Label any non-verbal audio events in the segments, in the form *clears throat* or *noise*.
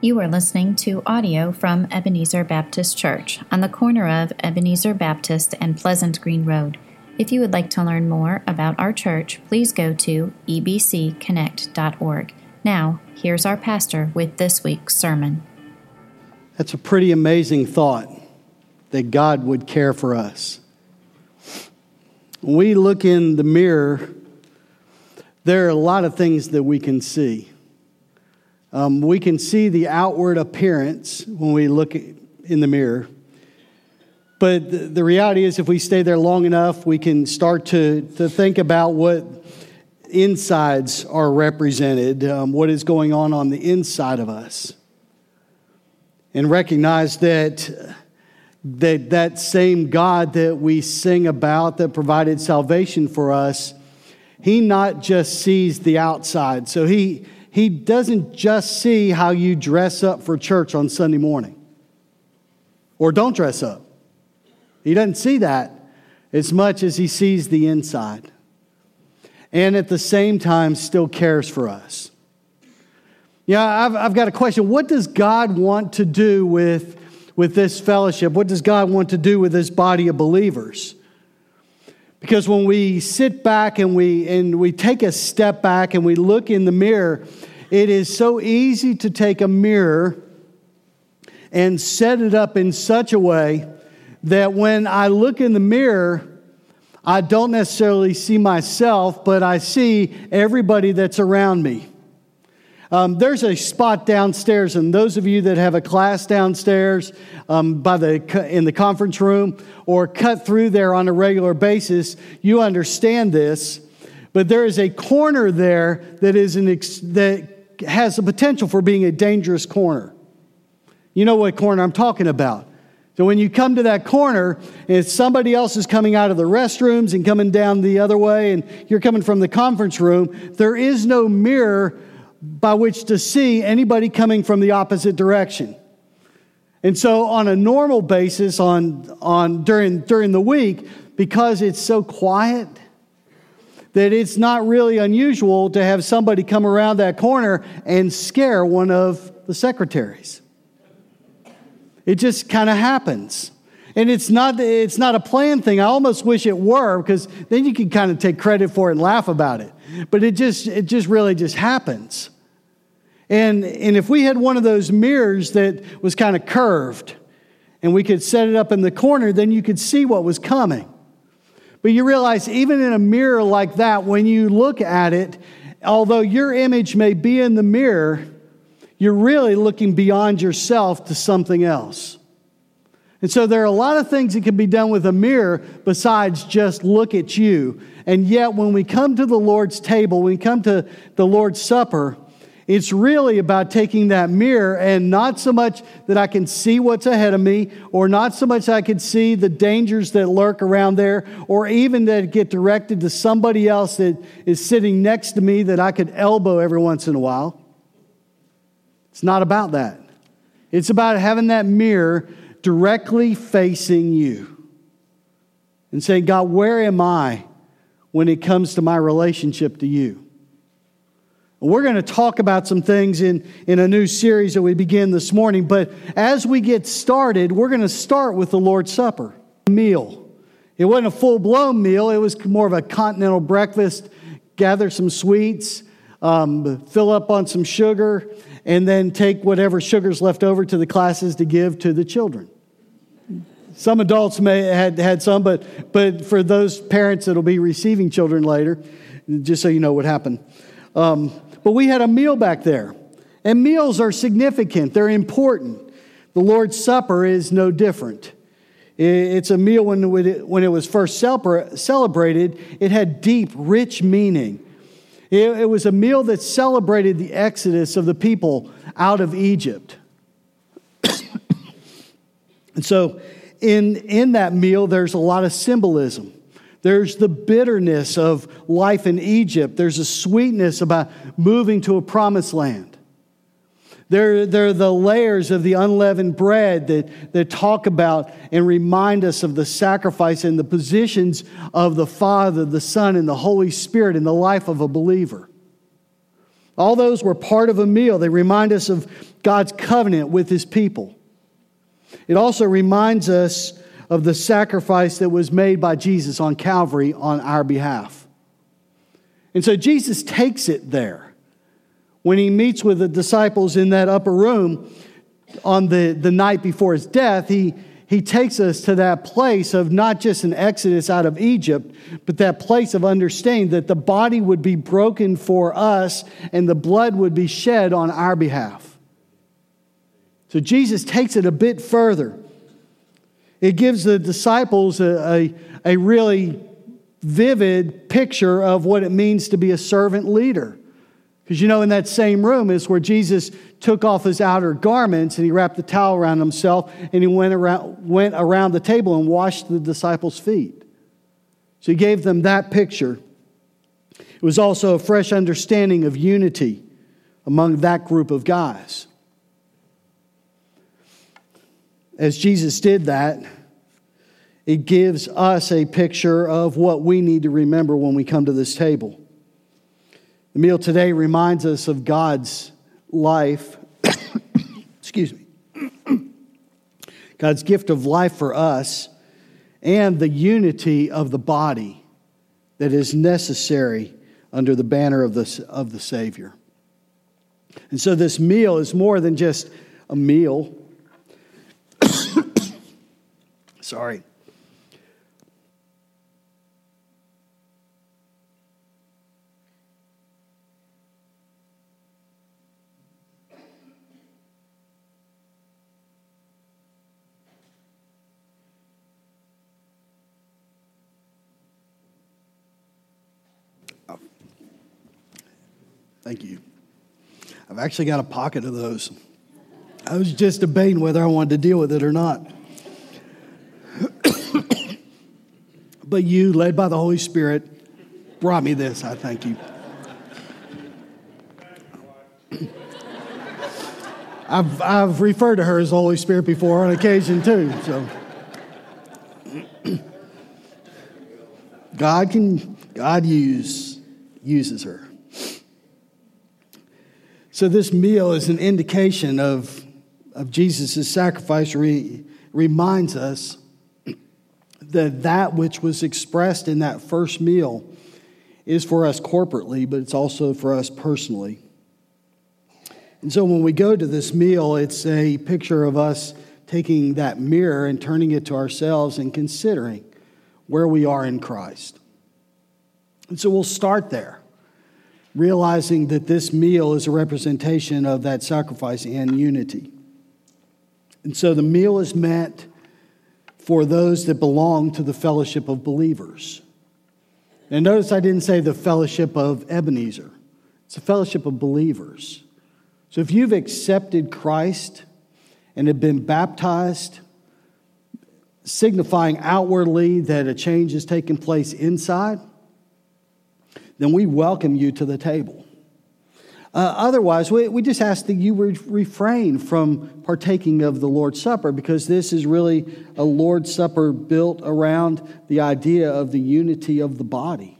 You are listening to audio from Ebenezer Baptist Church on the corner of Ebenezer Baptist and Pleasant Green Road. If you would like to learn more about our church, please go to ebcconnect.org. Now, here's our pastor with this week's sermon. That's a pretty amazing thought that God would care for us. When we look in the mirror, there are a lot of things that we can see. Um, we can see the outward appearance when we look in the mirror. But the, reality is, if we stay there long enough, we can start to, to think about what insides are represented, um, what is going on on the inside of us, and recognize that, that that same God that we sing about that provided salvation for us, He not just sees the outside. So He he doesn't just see how you dress up for church on Sunday morning or don't dress up. He doesn't see that as much as he sees the inside. And at the same time, still cares for us. Yeah, I've, I've got a question. What does God want to do with, with this fellowship? What does God want to do with this body of believers? Because when we sit back and we, and we take a step back and we look in the mirror, it is so easy to take a mirror and set it up in such a way that when I look in the mirror, I don't necessarily see myself, but I see everybody that's around me. Um, there's a spot downstairs, and those of you that have a class downstairs um, by the, in the conference room or cut through there on a regular basis, you understand this. But there is a corner there that is an ex- that has the potential for being a dangerous corner. You know what corner I'm talking about. So when you come to that corner and somebody else is coming out of the restrooms and coming down the other way and you're coming from the conference room, there is no mirror by which to see anybody coming from the opposite direction. And so on a normal basis on, on during, during the week, because it's so quiet, that it's not really unusual to have somebody come around that corner and scare one of the secretaries. It just kind of happens. And it's not, it's not a planned thing. I almost wish it were because then you can kind of take credit for it and laugh about it. But it just, it just really just happens. And, and if we had one of those mirrors that was kind of curved and we could set it up in the corner, then you could see what was coming. But you realize, even in a mirror like that, when you look at it, although your image may be in the mirror, you're really looking beyond yourself to something else. And so there are a lot of things that can be done with a mirror besides just look at you. And yet, when we come to the Lord's table, when we come to the Lord's Supper, it's really about taking that mirror and not so much that I can see what's ahead of me, or not so much that I can see the dangers that lurk around there, or even that get directed to somebody else that is sitting next to me that I could elbow every once in a while. It's not about that. It's about having that mirror directly facing you and saying, God, where am I when it comes to my relationship to you? We're going to talk about some things in, in a new series that we begin this morning, but as we get started, we're going to start with the Lord's Supper meal. It wasn't a full blown meal, it was more of a continental breakfast. Gather some sweets, um, fill up on some sugar, and then take whatever sugar's left over to the classes to give to the children. Some adults may had had some, but but for those parents that'll be receiving children later, just so you know what happened. Um, but we had a meal back there. And meals are significant, they're important. The Lord's Supper is no different. It's a meal when it was first celebrated, it had deep, rich meaning. It was a meal that celebrated the exodus of the people out of Egypt. And so, in, in that meal, there's a lot of symbolism. There's the bitterness of life in Egypt. There's a sweetness about moving to a promised land. There, there are the layers of the unleavened bread that, that talk about and remind us of the sacrifice and the positions of the Father, the Son, and the Holy Spirit in the life of a believer. All those were part of a meal. They remind us of God's covenant with his people. It also reminds us of the sacrifice that was made by Jesus on Calvary on our behalf. And so Jesus takes it there. When he meets with the disciples in that upper room on the, the night before his death, he, he takes us to that place of not just an exodus out of Egypt, but that place of understanding that the body would be broken for us and the blood would be shed on our behalf. So Jesus takes it a bit further. It gives the disciples a, a, a really vivid picture of what it means to be a servant leader. Because you know, in that same room is where Jesus took off his outer garments and he wrapped the towel around himself and he went around, went around the table and washed the disciples' feet. So he gave them that picture. It was also a fresh understanding of unity among that group of guys. As Jesus did that, it gives us a picture of what we need to remember when we come to this table. The meal today reminds us of God's life, *coughs* excuse me, *coughs* God's gift of life for us, and the unity of the body that is necessary under the banner of the, of the Savior. And so this meal is more than just a meal. Sorry. Oh. Thank you. I've actually got a pocket of those. I was just debating whether I wanted to deal with it or not. But you, led by the Holy Spirit, brought me this. I thank you. *clears throat* I've, I've referred to her as the Holy Spirit before on occasion, too. So. *clears throat* God can, God use, uses her. So, this meal is an indication of, of Jesus' sacrifice, re, reminds us that that which was expressed in that first meal is for us corporately, but it's also for us personally. And so, when we go to this meal, it's a picture of us taking that mirror and turning it to ourselves and considering where we are in Christ. And so, we'll start there realizing that this meal is a representation of that sacrifice and unity. And so the meal is meant for those that belong to the fellowship of believers. And notice I didn't say the fellowship of Ebenezer, it's a fellowship of believers. So if you've accepted Christ and have been baptized, signifying outwardly that a change has taken place inside, then we welcome you to the table. Uh, otherwise, we, we just ask that you would refrain from partaking of the Lord's Supper because this is really a Lord's Supper built around the idea of the unity of the body.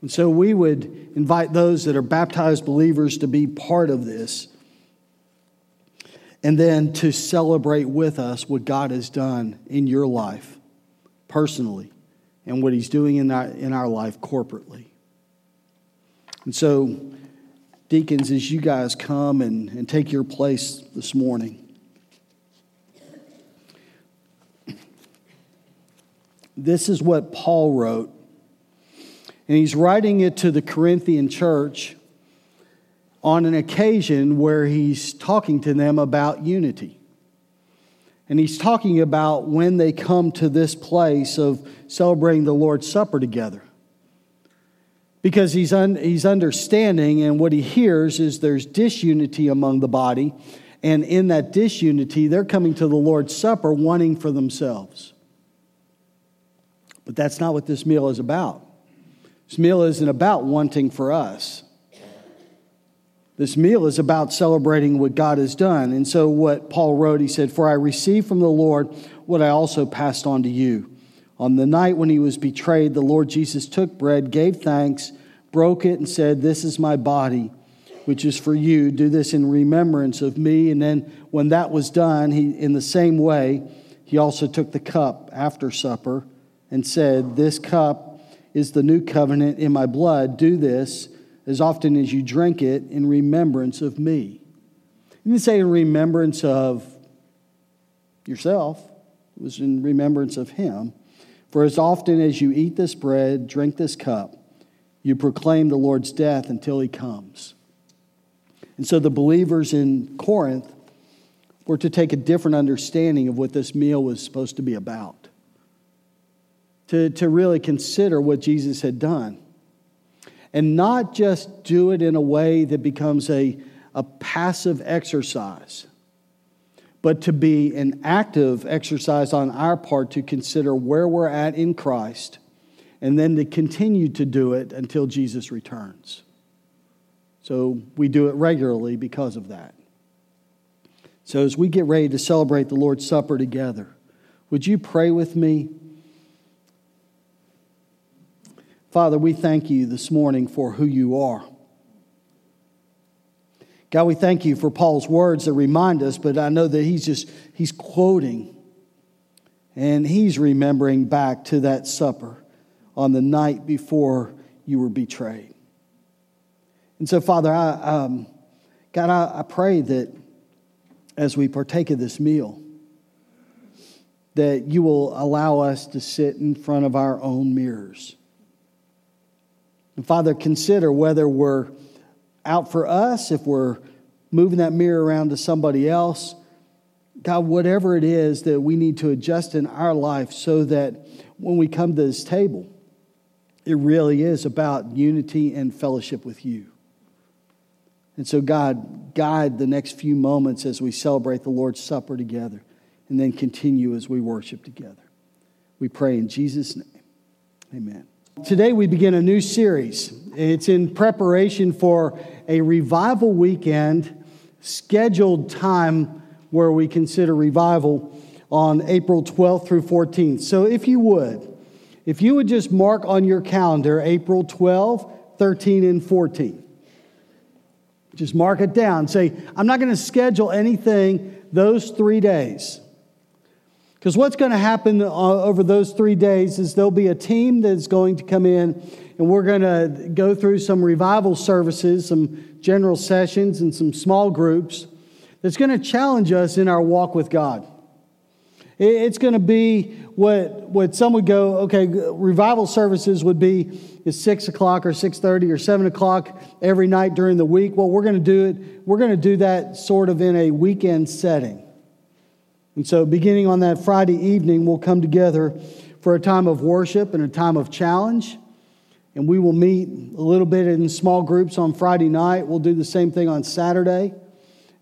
And so we would invite those that are baptized believers to be part of this and then to celebrate with us what God has done in your life personally and what He's doing in our, in our life corporately. And so, deacons, as you guys come and, and take your place this morning, this is what Paul wrote. And he's writing it to the Corinthian church on an occasion where he's talking to them about unity. And he's talking about when they come to this place of celebrating the Lord's Supper together. Because he's, un, he's understanding, and what he hears is there's disunity among the body. And in that disunity, they're coming to the Lord's Supper wanting for themselves. But that's not what this meal is about. This meal isn't about wanting for us. This meal is about celebrating what God has done. And so, what Paul wrote, he said, For I received from the Lord what I also passed on to you. On the night when he was betrayed, the Lord Jesus took bread, gave thanks, broke it, and said, This is my body, which is for you. Do this in remembrance of me. And then when that was done, he, in the same way, he also took the cup after supper and said, This cup is the new covenant in my blood. Do this as often as you drink it in remembrance of me. He didn't say in remembrance of yourself, it was in remembrance of him. For as often as you eat this bread, drink this cup, you proclaim the Lord's death until he comes. And so the believers in Corinth were to take a different understanding of what this meal was supposed to be about, to, to really consider what Jesus had done. And not just do it in a way that becomes a, a passive exercise, but to be an active exercise on our part to consider where we're at in Christ and then to continue to do it until Jesus returns. So we do it regularly because of that. So as we get ready to celebrate the Lord's Supper together, would you pray with me? Father, we thank you this morning for who you are. God, we thank you for Paul's words that remind us, but I know that he's just, he's quoting and he's remembering back to that supper on the night before you were betrayed. And so, Father, I, um, God, I, I pray that as we partake of this meal, that you will allow us to sit in front of our own mirrors. And Father, consider whether we're out for us, if we're moving that mirror around to somebody else. God, whatever it is that we need to adjust in our life so that when we come to this table, it really is about unity and fellowship with you. And so, God, guide the next few moments as we celebrate the Lord's Supper together and then continue as we worship together. We pray in Jesus' name. Amen. Today we begin a new series. It's in preparation for a revival weekend, scheduled time where we consider revival on April 12th through 14th. So if you would, if you would just mark on your calendar April 12, 13, and 14. Just mark it down. Say, I'm not going to schedule anything those three days. Because what's going to happen uh, over those three days is there'll be a team that's going to come in and we're going to go through some revival services, some general sessions, and some small groups that's going to challenge us in our walk with God. It's going to be what, what some would go, okay, revival services would be at 6 o'clock or 6.30 or 7 o'clock every night during the week. Well, we're going to do it, we're going to do that sort of in a weekend setting. And so, beginning on that Friday evening, we'll come together for a time of worship and a time of challenge. And we will meet a little bit in small groups on Friday night. We'll do the same thing on Saturday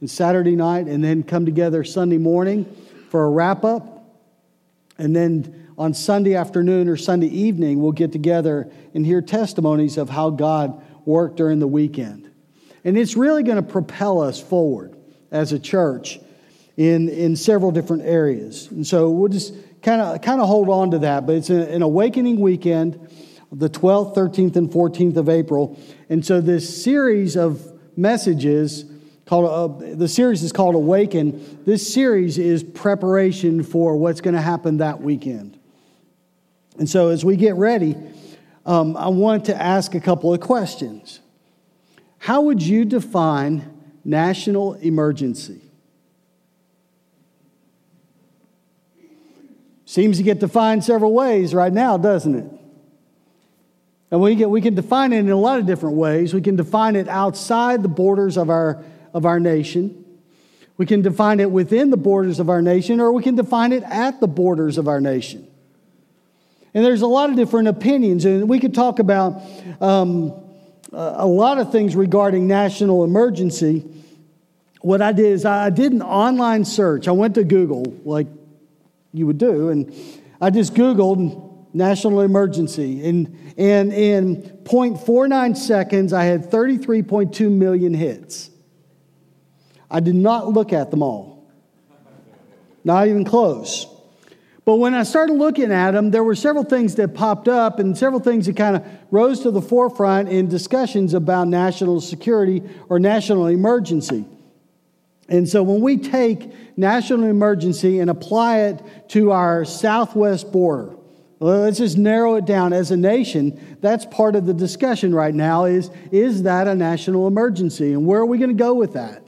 and Saturday night, and then come together Sunday morning for a wrap up. And then on Sunday afternoon or Sunday evening, we'll get together and hear testimonies of how God worked during the weekend. And it's really going to propel us forward as a church in, in several different areas. And so we'll just kind of kind of hold on to that. But it's an awakening weekend, the 12th, 13th, and 14th of April. And so this series of messages called uh, the series is called Awaken. This series is preparation for what's going to happen that weekend. And so as we get ready, um, I want to ask a couple of questions. How would you define national emergency? Seems to get defined several ways right now, doesn't it? And we, get, we can define it in a lot of different ways. We can define it outside the borders of our, of our nation. We can define it within the borders of our nation, or we can define it at the borders of our nation. And there's a lot of different opinions, and we could talk about um, a lot of things regarding national emergency. What I did is I did an online search. I went to Google, like you would do. And I just Googled national emergency. And, and in 0.49 seconds, I had 33.2 million hits. I did not look at them all, not even close. But when I started looking at them, there were several things that popped up and several things that kind of rose to the forefront in discussions about national security or national emergency. And so when we take national emergency and apply it to our southwest border, let's just narrow it down as a nation. That's part of the discussion right now is, is that a national emergency? And where are we going to go with that?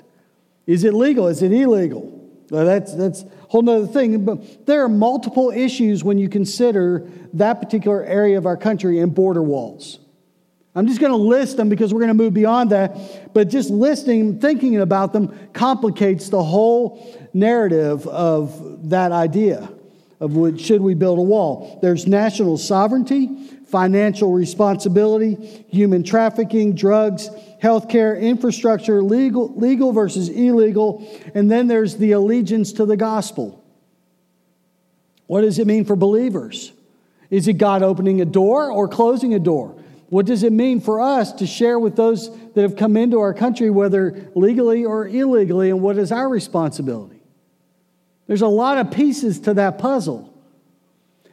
Is it legal? Is it illegal? Well, that's, that's a whole other thing. But there are multiple issues when you consider that particular area of our country and border walls. I'm just going to list them because we're going to move beyond that. But just listing, thinking about them, complicates the whole narrative of that idea of what, should we build a wall. There's national sovereignty, financial responsibility, human trafficking, drugs, healthcare, infrastructure, legal, legal versus illegal, and then there's the allegiance to the gospel. What does it mean for believers? Is it God opening a door or closing a door? What does it mean for us to share with those that have come into our country, whether legally or illegally, and what is our responsibility? There's a lot of pieces to that puzzle.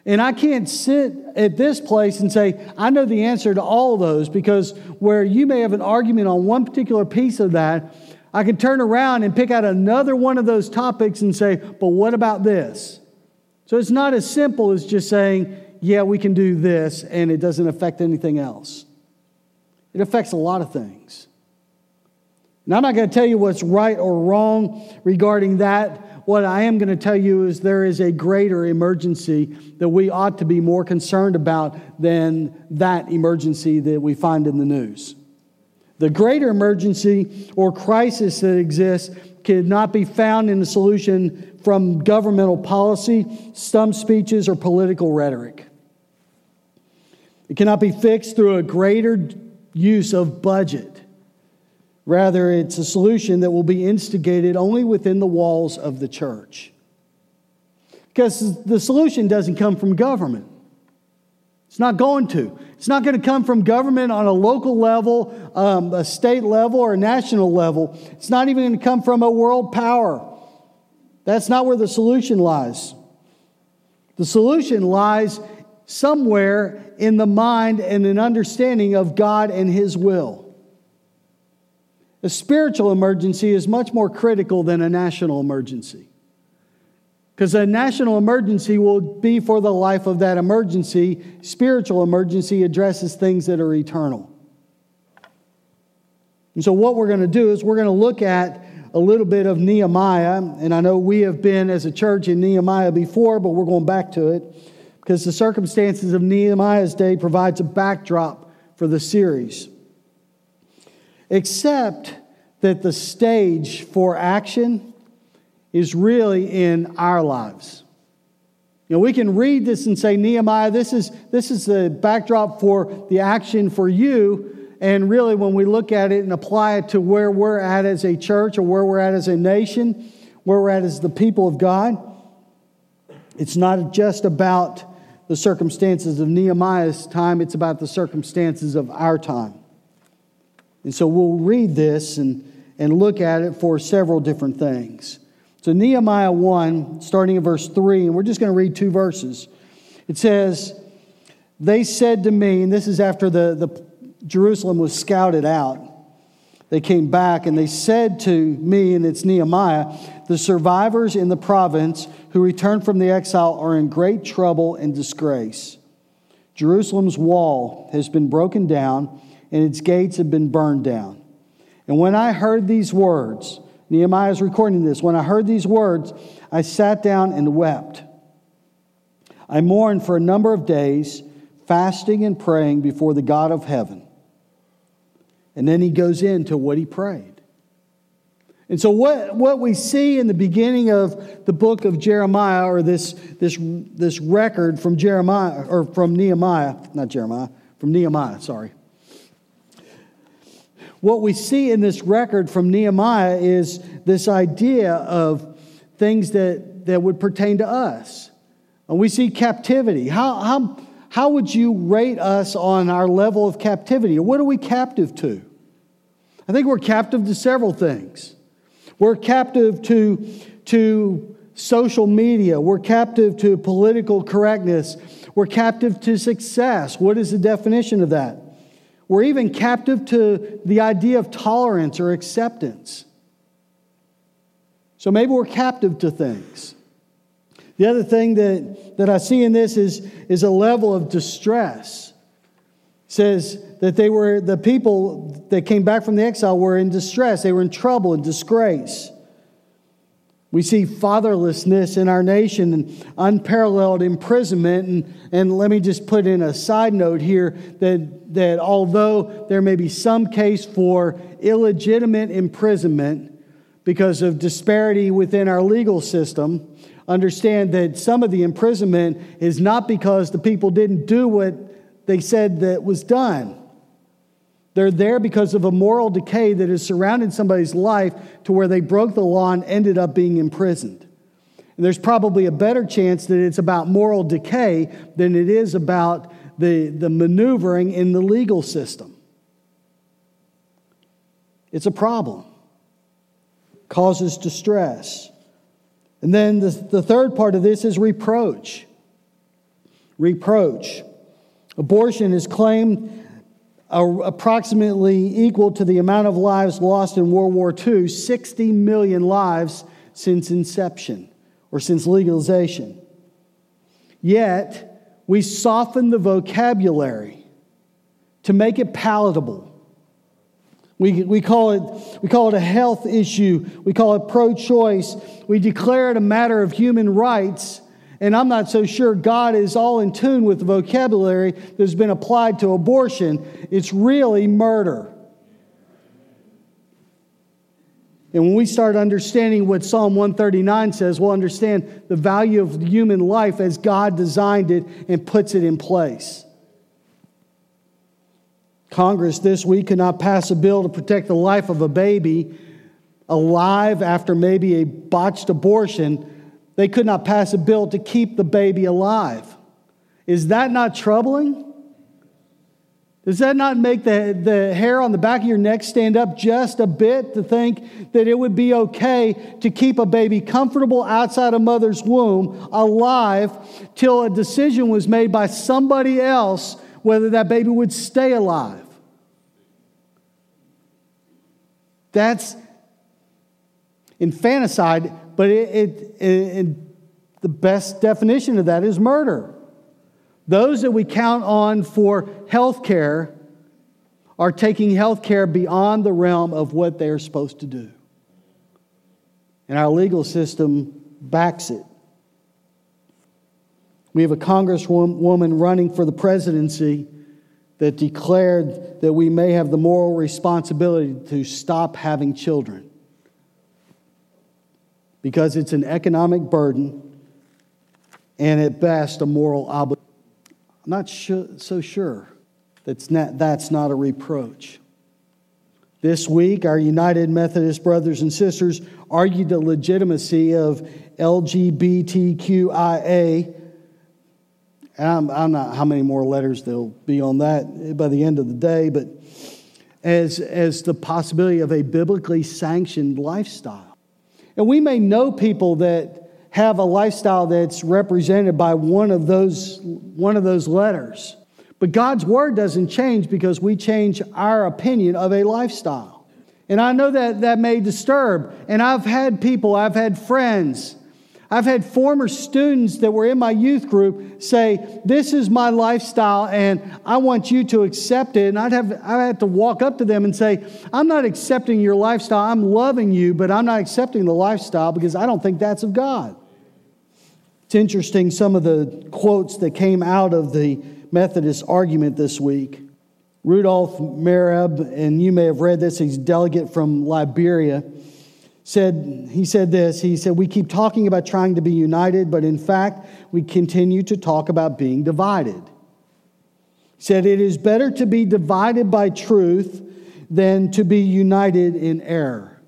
And I can't sit at this place and say, I know the answer to all those because where you may have an argument on one particular piece of that, I can turn around and pick out another one of those topics and say, but what about this? So it's not as simple as just saying, yeah, we can do this and it doesn't affect anything else. It affects a lot of things. And I'm not going to tell you what's right or wrong regarding that what I am going to tell you is there is a greater emergency that we ought to be more concerned about than that emergency that we find in the news. The greater emergency or crisis that exists cannot be found in the solution from governmental policy, stump speeches, or political rhetoric. It cannot be fixed through a greater use of budget Rather, it's a solution that will be instigated only within the walls of the church. Because the solution doesn't come from government. It's not going to. It's not going to come from government on a local level, um, a state level, or a national level. It's not even going to come from a world power. That's not where the solution lies. The solution lies somewhere in the mind and an understanding of God and His will. A spiritual emergency is much more critical than a national emergency. Because a national emergency will be for the life of that emergency. Spiritual emergency addresses things that are eternal. And so, what we're going to do is we're going to look at a little bit of Nehemiah. And I know we have been as a church in Nehemiah before, but we're going back to it because the circumstances of Nehemiah's day provides a backdrop for the series except that the stage for action is really in our lives. You know, we can read this and say, Nehemiah, this is, this is the backdrop for the action for you. And really, when we look at it and apply it to where we're at as a church or where we're at as a nation, where we're at as the people of God, it's not just about the circumstances of Nehemiah's time, it's about the circumstances of our time. And so we'll read this and, and look at it for several different things. So, Nehemiah 1, starting in verse 3, and we're just going to read two verses. It says, They said to me, and this is after the, the Jerusalem was scouted out. They came back and they said to me, and it's Nehemiah, the survivors in the province who returned from the exile are in great trouble and disgrace. Jerusalem's wall has been broken down and its gates have been burned down. And when I heard these words, Nehemiah is recording this. When I heard these words, I sat down and wept. I mourned for a number of days, fasting and praying before the God of heaven. And then he goes into what he prayed. And so, what, what we see in the beginning of the book of Jeremiah, or this, this, this record from Jeremiah, or from Nehemiah, not Jeremiah, from Nehemiah, sorry what we see in this record from Nehemiah is this idea of things that, that would pertain to us. And we see captivity. How, how, how would you rate us on our level of captivity? What are we captive to? I think we're captive to several things. We're captive to, to social media. We're captive to political correctness. We're captive to success. What is the definition of that? We're even captive to the idea of tolerance or acceptance. So maybe we're captive to things. The other thing that, that I see in this is, is a level of distress. It says that they were the people that came back from the exile were in distress. They were in trouble and disgrace. We see fatherlessness in our nation and unparalleled imprisonment. And, and let me just put in a side note here that, that although there may be some case for illegitimate imprisonment because of disparity within our legal system, understand that some of the imprisonment is not because the people didn't do what they said that was done. They're there because of a moral decay that has surrounded somebody's life to where they broke the law and ended up being imprisoned. And there's probably a better chance that it's about moral decay than it is about the, the maneuvering in the legal system. It's a problem, causes distress. And then the, the third part of this is reproach. Reproach. Abortion is claimed uh, approximately equal to the amount of lives lost in World War II 60 million lives since inception or since legalization. Yet, we soften the vocabulary to make it palatable. We, we, call it, we call it a health issue. We call it pro choice. We declare it a matter of human rights and I'm not so sure God is all in tune with the vocabulary that's been applied to abortion. It's really murder. And when we start understanding what Psalm 139 says, we'll understand the value of human life as God designed it and puts it in place. Congress this week could not pass a bill to protect the life of a baby alive after maybe a botched abortion they could not pass a bill to keep the baby alive. Is that not troubling? Does that not make the, the hair on the back of your neck stand up just a bit to think that it would be okay to keep a baby comfortable outside a mother's womb alive till a decision was made by somebody else whether that baby would stay alive? That's infanticide but it, it, it, the best definition of that is murder. Those that we count on for health care are taking health care beyond the realm of what they're supposed to do. And our legal system backs it. We have a congresswoman running for the presidency that declared that we may have the moral responsibility to stop having children because it's an economic burden and at best a moral obligation. I'm not so sure that's not, that's not a reproach. This week, our United Methodist brothers and sisters argued the legitimacy of LGBTQIA. I'm, I'm not how many more letters there'll be on that by the end of the day, but as, as the possibility of a biblically sanctioned lifestyle. And we may know people that have a lifestyle that's represented by one of those, one of those letters. But God's word doesn't change because we change our opinion of a lifestyle. And I know that that may disturb. And I've had people, I've had friends I've had former students that were in my youth group say, This is my lifestyle and I want you to accept it. And I'd have, I'd have to walk up to them and say, I'm not accepting your lifestyle. I'm loving you, but I'm not accepting the lifestyle because I don't think that's of God. It's interesting, some of the quotes that came out of the Methodist argument this week. Rudolf Mereb, and you may have read this, he's delegate from Liberia said he said this he said we keep talking about trying to be united but in fact we continue to talk about being divided. He said it is better to be divided by truth than to be united in error.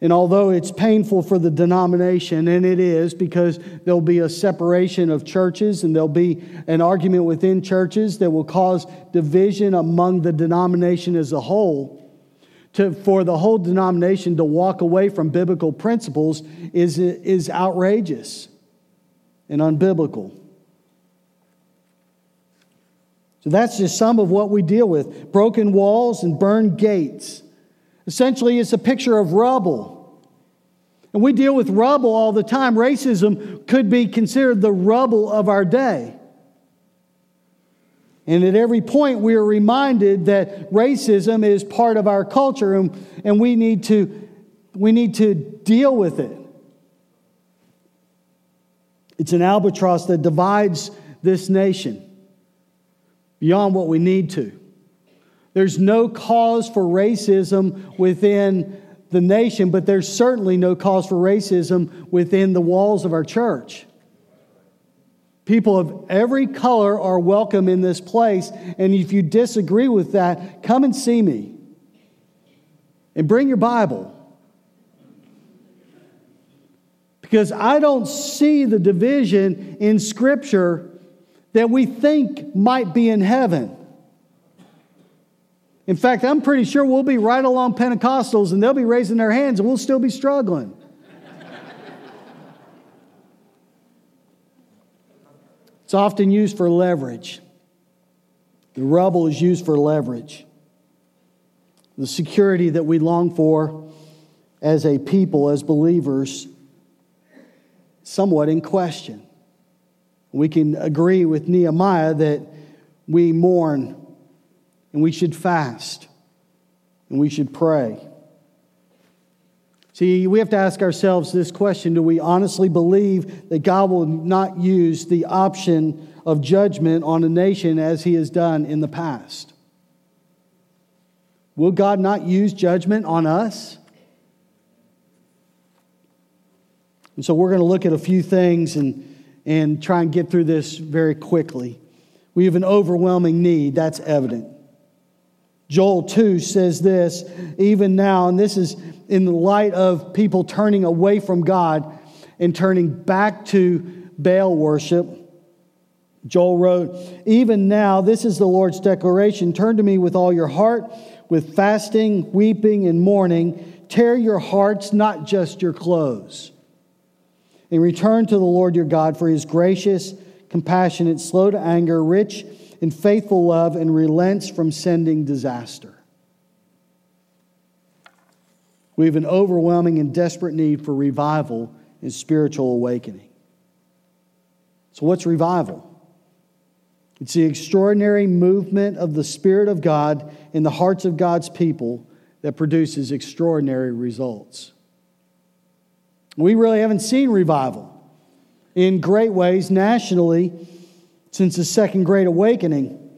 And although it's painful for the denomination and it is because there'll be a separation of churches and there'll be an argument within churches that will cause division among the denomination as a whole to, for the whole denomination to walk away from biblical principles is, is outrageous and unbiblical. So that's just some of what we deal with broken walls and burned gates. Essentially, it's a picture of rubble. And we deal with rubble all the time. Racism could be considered the rubble of our day. And at every point, we are reminded that racism is part of our culture and, and we, need to, we need to deal with it. It's an albatross that divides this nation beyond what we need to. There's no cause for racism within the nation, but there's certainly no cause for racism within the walls of our church. People of every color are welcome in this place, and if you disagree with that, come and see me. And bring your Bible. Because I don't see the division in Scripture that we think might be in heaven. In fact, I'm pretty sure we'll be right along Pentecostals and they'll be raising their hands and we'll still be struggling. It's often used for leverage. The rubble is used for leverage. The security that we long for as a people, as believers, somewhat in question. We can agree with Nehemiah that we mourn and we should fast and we should pray. See, we have to ask ourselves this question Do we honestly believe that God will not use the option of judgment on a nation as he has done in the past? Will God not use judgment on us? And so we're going to look at a few things and, and try and get through this very quickly. We have an overwhelming need, that's evident. Joel 2 says this, even now, and this is in the light of people turning away from God and turning back to Baal worship. Joel wrote, Even now, this is the Lord's declaration turn to me with all your heart, with fasting, weeping, and mourning. Tear your hearts, not just your clothes. And return to the Lord your God, for he is gracious, compassionate, slow to anger, rich in faithful love and relents from sending disaster. We have an overwhelming and desperate need for revival and spiritual awakening. So, what's revival? It's the extraordinary movement of the Spirit of God in the hearts of God's people that produces extraordinary results. We really haven't seen revival in great ways nationally since the Second Great Awakening.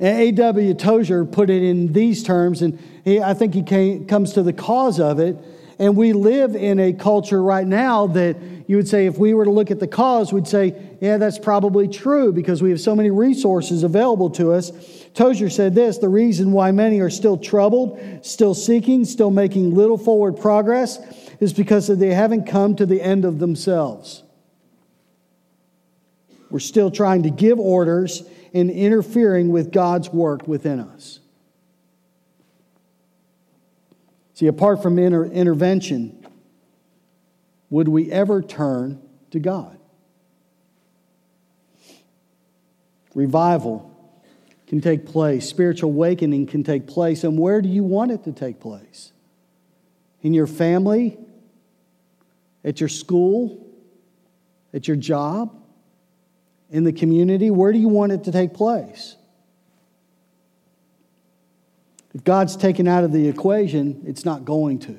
A.W. Tozer put it in these terms, and he, I think he came, comes to the cause of it. And we live in a culture right now that you would say, if we were to look at the cause, we'd say, yeah, that's probably true because we have so many resources available to us. Tozer said this the reason why many are still troubled, still seeking, still making little forward progress is because they haven't come to the end of themselves. We're still trying to give orders and interfering with God's work within us. See, apart from inter- intervention, would we ever turn to God? Revival can take place, spiritual awakening can take place, and where do you want it to take place? In your family? At your school? At your job? In the community? Where do you want it to take place? If God's taken out of the equation, it's not going to.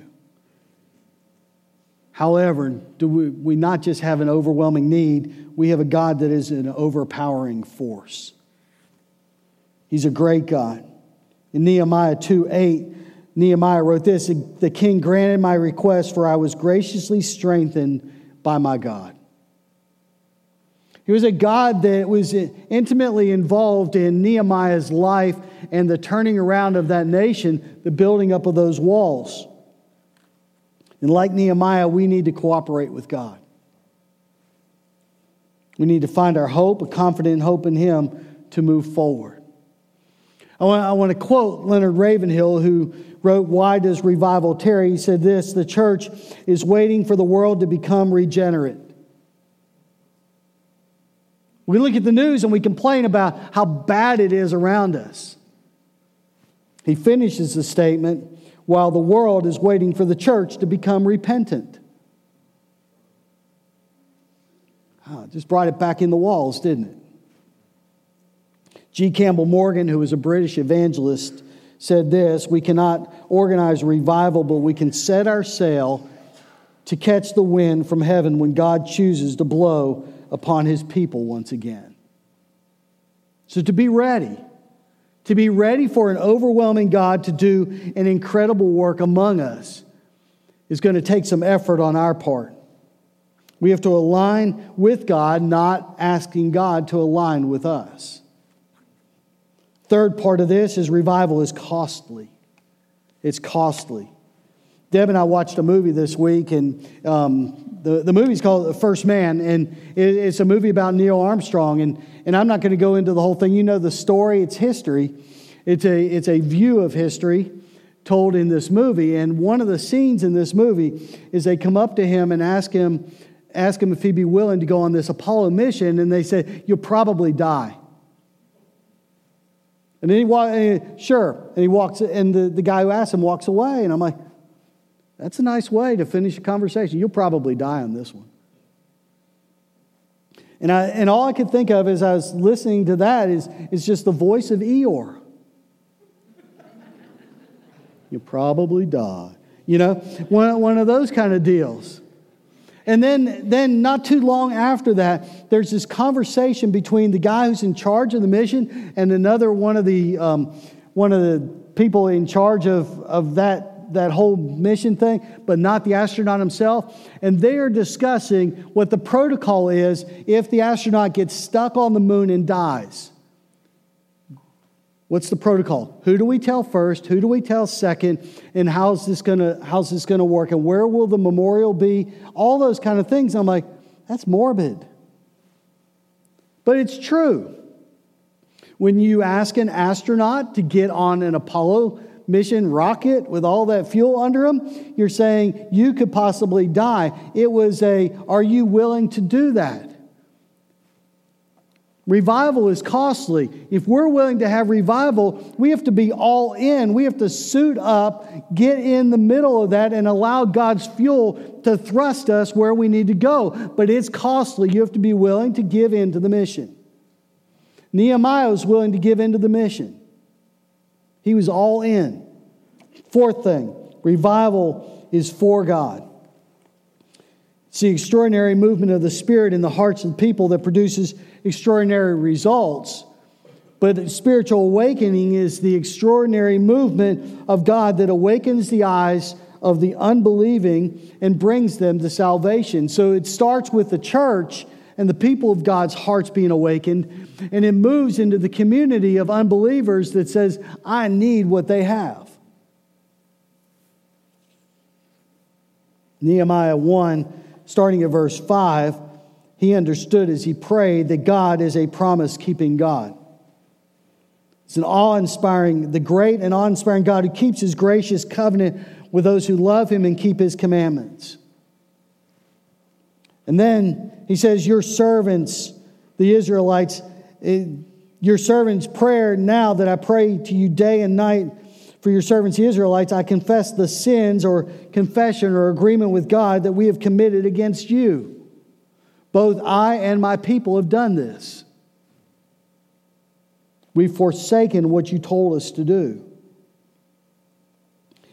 However, do we, we not just have an overwhelming need, we have a God that is an overpowering force. He's a great God. In Nehemiah 2 8, Nehemiah wrote this The king granted my request, for I was graciously strengthened by my God. He was a God that was intimately involved in Nehemiah's life and the turning around of that nation, the building up of those walls. And like Nehemiah, we need to cooperate with God. We need to find our hope, a confident hope in Him to move forward. I want, I want to quote Leonard Ravenhill, who wrote, Why does revival tarry? He said this the church is waiting for the world to become regenerate. We look at the news and we complain about how bad it is around us. He finishes the statement while the world is waiting for the church to become repentant. Oh, just brought it back in the walls, didn't it? G. Campbell Morgan, who was a British evangelist, said this We cannot organize revival, but we can set our sail to catch the wind from heaven when God chooses to blow upon his people once again. So, to be ready, to be ready for an overwhelming God to do an incredible work among us, is going to take some effort on our part. We have to align with God, not asking God to align with us. Third part of this is revival is costly. It's costly. Deb and I watched a movie this week, and um, the, the movie's called The First Man, and it, it's a movie about Neil Armstrong. And, and I'm not going to go into the whole thing. You know the story, it's history. It's a, it's a view of history told in this movie. And one of the scenes in this movie is they come up to him and ask him, ask him if he'd be willing to go on this Apollo mission, and they say, You'll probably die. And then he walks, eh, sure. And he walks, and the, the guy who asked him walks away. And I'm like, that's a nice way to finish a conversation. You'll probably die on this one. And, I, and all I could think of as I was listening to that is, is just the voice of Eeyore. You'll probably die. You know, one, one of those kind of deals. And then, then, not too long after that, there's this conversation between the guy who's in charge of the mission and another one of the, um, one of the people in charge of, of that, that whole mission thing, but not the astronaut himself. And they are discussing what the protocol is if the astronaut gets stuck on the moon and dies. What's the protocol? Who do we tell first? Who do we tell second? And how's this gonna how's this gonna work? And where will the memorial be? All those kind of things. I'm like, that's morbid. But it's true. When you ask an astronaut to get on an Apollo mission rocket with all that fuel under them, you're saying you could possibly die. It was a, are you willing to do that? Revival is costly. If we're willing to have revival, we have to be all in. We have to suit up, get in the middle of that, and allow God's fuel to thrust us where we need to go. But it's costly. You have to be willing to give in to the mission. Nehemiah was willing to give in to the mission, he was all in. Fourth thing revival is for God. It's the extraordinary movement of the Spirit in the hearts of people that produces extraordinary results. But spiritual awakening is the extraordinary movement of God that awakens the eyes of the unbelieving and brings them to salvation. So it starts with the church and the people of God's hearts being awakened, and it moves into the community of unbelievers that says, I need what they have. Nehemiah 1 starting at verse 5, he understood as he prayed that God is a promise keeping God. It's an awe inspiring, the great and awe inspiring God who keeps his gracious covenant with those who love him and keep his commandments. And then he says, Your servants, the Israelites, eh, your servants' prayer now that I pray to you day and night for your servants, the Israelites, I confess the sins or confession or agreement with God that we have committed against you. Both I and my people have done this. We've forsaken what you told us to do.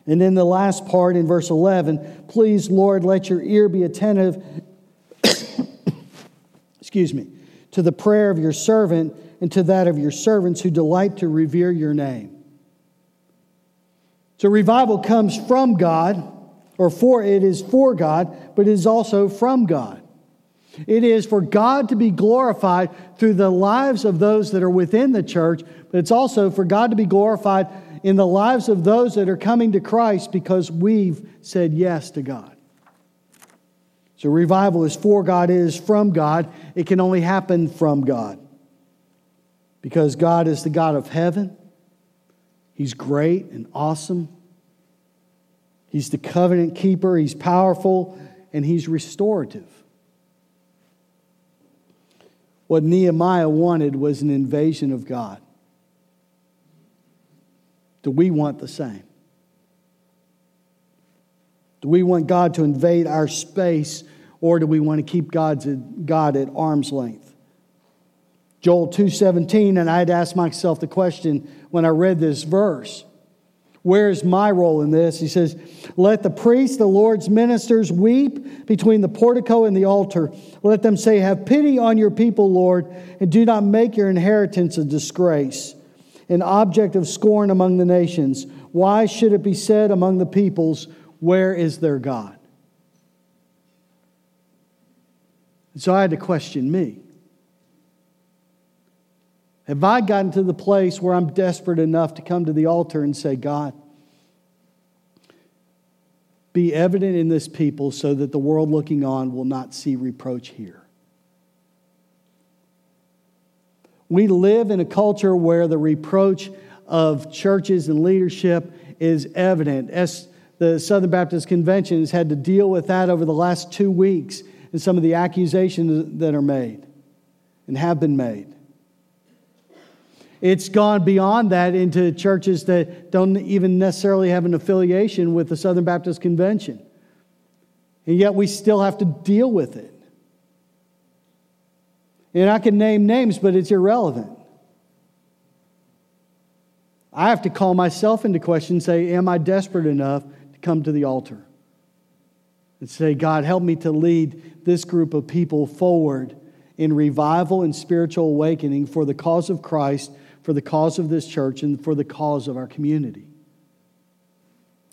And then the last part in verse 11 please, Lord, let your ear be attentive, excuse me, to the prayer of your servant and to that of your servants who delight to revere your name. So revival comes from God, or for it is for God, but it is also from God. It is for God to be glorified through the lives of those that are within the church, but it's also for God to be glorified in the lives of those that are coming to Christ because we've said yes to God. So revival is for God, it is from God. It can only happen from God because God is the God of heaven He's great and awesome. He's the covenant keeper, He's powerful, and He's restorative. What Nehemiah wanted was an invasion of God. Do we want the same? Do we want God to invade our space, or do we want to keep God's, God at arm's length? Joel 2:17, and I'd ask myself the question when I read this verse. Where's my role in this? He says, Let the priests, the Lord's ministers, weep between the portico and the altar. Let them say, Have pity on your people, Lord, and do not make your inheritance a disgrace, an object of scorn among the nations. Why should it be said among the peoples, Where is their God? So I had to question me. Have I gotten to the place where I'm desperate enough to come to the altar and say, God, be evident in this people so that the world looking on will not see reproach here? We live in a culture where the reproach of churches and leadership is evident. As the Southern Baptist Convention has had to deal with that over the last two weeks and some of the accusations that are made and have been made. It's gone beyond that into churches that don't even necessarily have an affiliation with the Southern Baptist Convention. And yet we still have to deal with it. And I can name names, but it's irrelevant. I have to call myself into question and say, Am I desperate enough come to the altar? And say, God, help me to lead this group of people forward in revival and spiritual awakening for the cause of Christ for the cause of this church and for the cause of our community.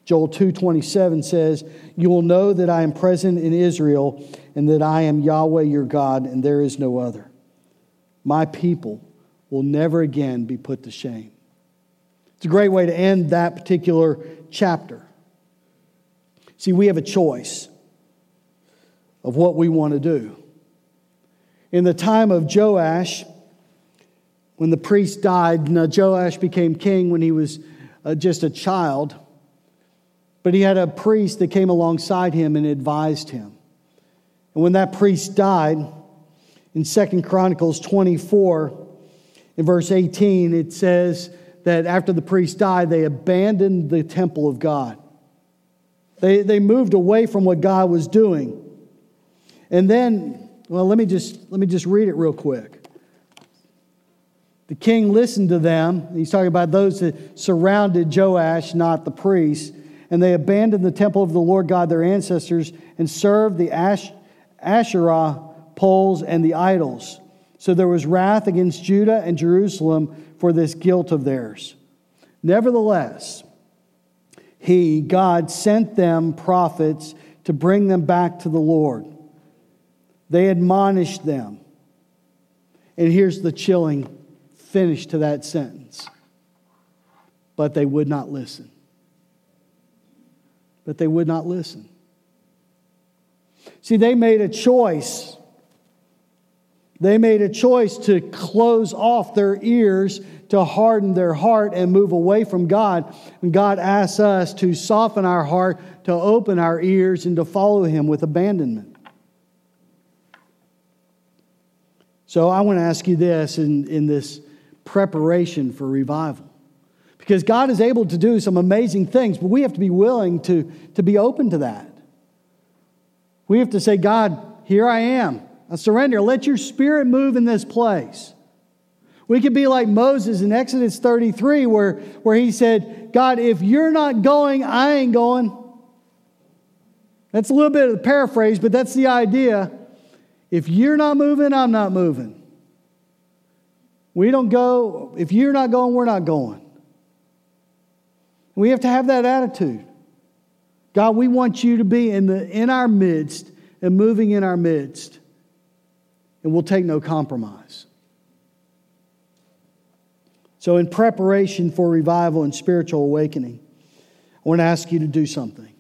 Joel 2:27 says, "You will know that I am present in Israel and that I am Yahweh your God and there is no other. My people will never again be put to shame." It's a great way to end that particular chapter. See, we have a choice of what we want to do. In the time of Joash, when the priest died, Joash became king when he was uh, just a child, but he had a priest that came alongside him and advised him. And when that priest died, in Second Chronicles 24, in verse 18, it says that after the priest died, they abandoned the temple of God. They, they moved away from what God was doing. And then, well, let me just, let me just read it real quick. The king listened to them. He's talking about those that surrounded Joash, not the priests. And they abandoned the temple of the Lord God, their ancestors, and served the Ash- Asherah poles and the idols. So there was wrath against Judah and Jerusalem for this guilt of theirs. Nevertheless, he, God, sent them prophets to bring them back to the Lord. They admonished them. And here's the chilling finish to that sentence. But they would not listen. But they would not listen. See, they made a choice. They made a choice to close off their ears, to harden their heart, and move away from God. And God asks us to soften our heart, to open our ears, and to follow Him with abandonment. So I want to ask you this in, in this preparation for revival. Because God is able to do some amazing things, but we have to be willing to, to be open to that. We have to say, God, here I am. I surrender. Let your spirit move in this place. We could be like Moses in Exodus 33, where, where he said, God, if you're not going, I ain't going. That's a little bit of the paraphrase, but that's the idea. If you're not moving, I'm not moving. We don't go, if you're not going, we're not going. We have to have that attitude. God, we want you to be in, the, in our midst and moving in our midst, and we'll take no compromise. So, in preparation for revival and spiritual awakening, I want to ask you to do something.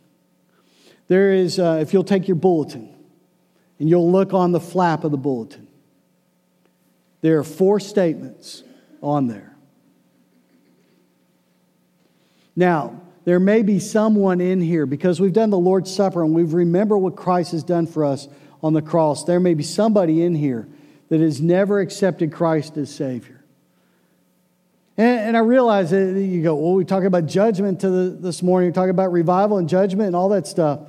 There is, uh, if you'll take your bulletin and you'll look on the flap of the bulletin, there are four statements on there. Now, there may be someone in here because we've done the Lord's Supper and we've remembered what Christ has done for us on the cross. There may be somebody in here that has never accepted Christ as Savior. And, and I realize that you go, well, we talk about judgment to the, this morning, we talk about revival and judgment and all that stuff.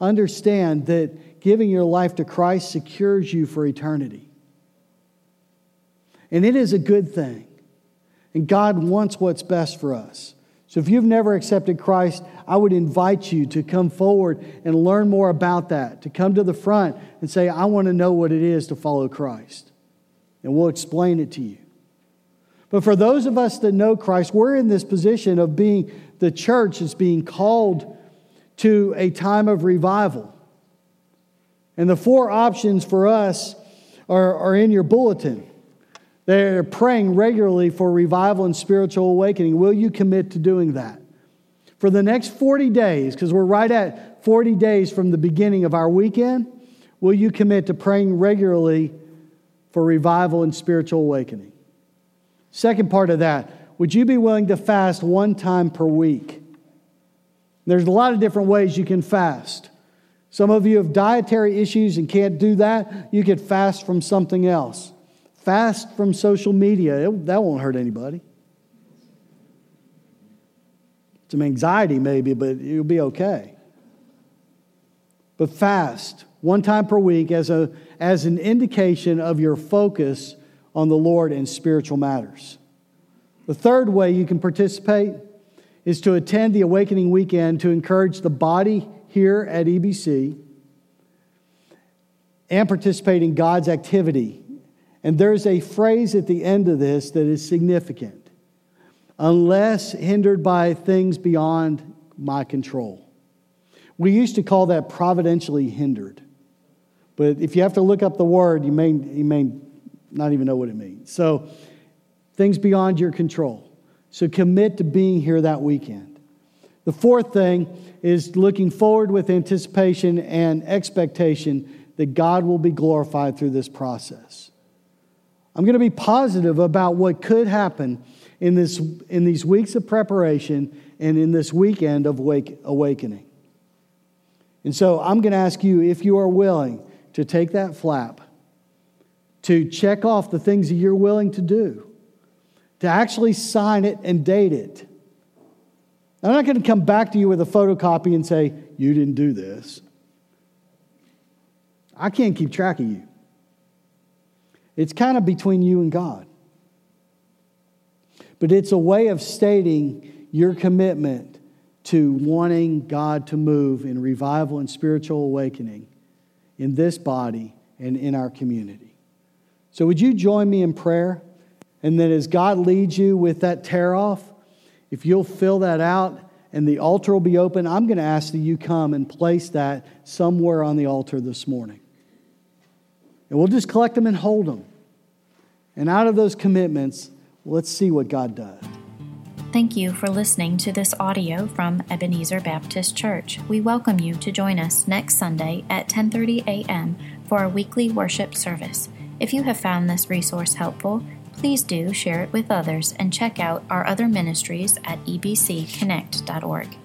Understand that giving your life to Christ secures you for eternity. And it is a good thing. And God wants what's best for us. So if you've never accepted Christ, I would invite you to come forward and learn more about that, to come to the front and say, I want to know what it is to follow Christ. And we'll explain it to you. But for those of us that know Christ, we're in this position of being the church is being called to a time of revival. And the four options for us are, are in your bulletin. They're praying regularly for revival and spiritual awakening. Will you commit to doing that? For the next 40 days, because we're right at 40 days from the beginning of our weekend, will you commit to praying regularly for revival and spiritual awakening? Second part of that, would you be willing to fast one time per week? There's a lot of different ways you can fast. Some of you have dietary issues and can't do that. You could fast from something else. Fast from social media. It, that won't hurt anybody. Some anxiety, maybe, but you'll be okay. But fast one time per week as, a, as an indication of your focus on the Lord and spiritual matters. The third way you can participate is to attend the Awakening Weekend to encourage the body here at EBC and participate in God's activity and there's a phrase at the end of this that is significant unless hindered by things beyond my control. We used to call that providentially hindered. But if you have to look up the word, you may, you may not even know what it means. So, things beyond your control. So, commit to being here that weekend. The fourth thing is looking forward with anticipation and expectation that God will be glorified through this process. I'm going to be positive about what could happen in, this, in these weeks of preparation and in this weekend of wake, awakening. And so I'm going to ask you if you are willing to take that flap, to check off the things that you're willing to do, to actually sign it and date it. I'm not going to come back to you with a photocopy and say, You didn't do this. I can't keep track of you. It's kind of between you and God. But it's a way of stating your commitment to wanting God to move in revival and spiritual awakening in this body and in our community. So, would you join me in prayer? And then, as God leads you with that tear off, if you'll fill that out and the altar will be open, I'm going to ask that you come and place that somewhere on the altar this morning. And we'll just collect them and hold them. And out of those commitments, let's see what God does. Thank you for listening to this audio from Ebenezer Baptist Church. We welcome you to join us next Sunday at 10:30 a.m. for our weekly worship service. If you have found this resource helpful, please do share it with others and check out our other ministries at ebcconnect.org.